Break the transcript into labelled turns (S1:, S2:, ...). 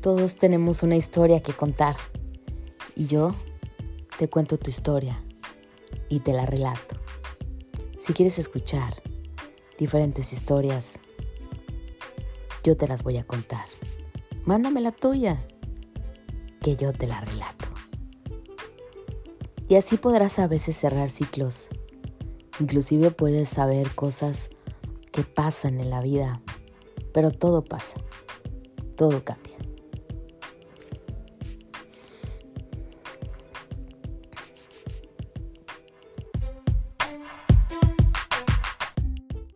S1: Todos tenemos una historia que contar y yo te cuento tu historia y te la relato. Si quieres escuchar diferentes historias, yo te las voy a contar. Mándame la tuya, que yo te la relato. Y así podrás a veces cerrar ciclos. Inclusive puedes saber cosas que pasan en la vida, pero todo pasa, todo cambia.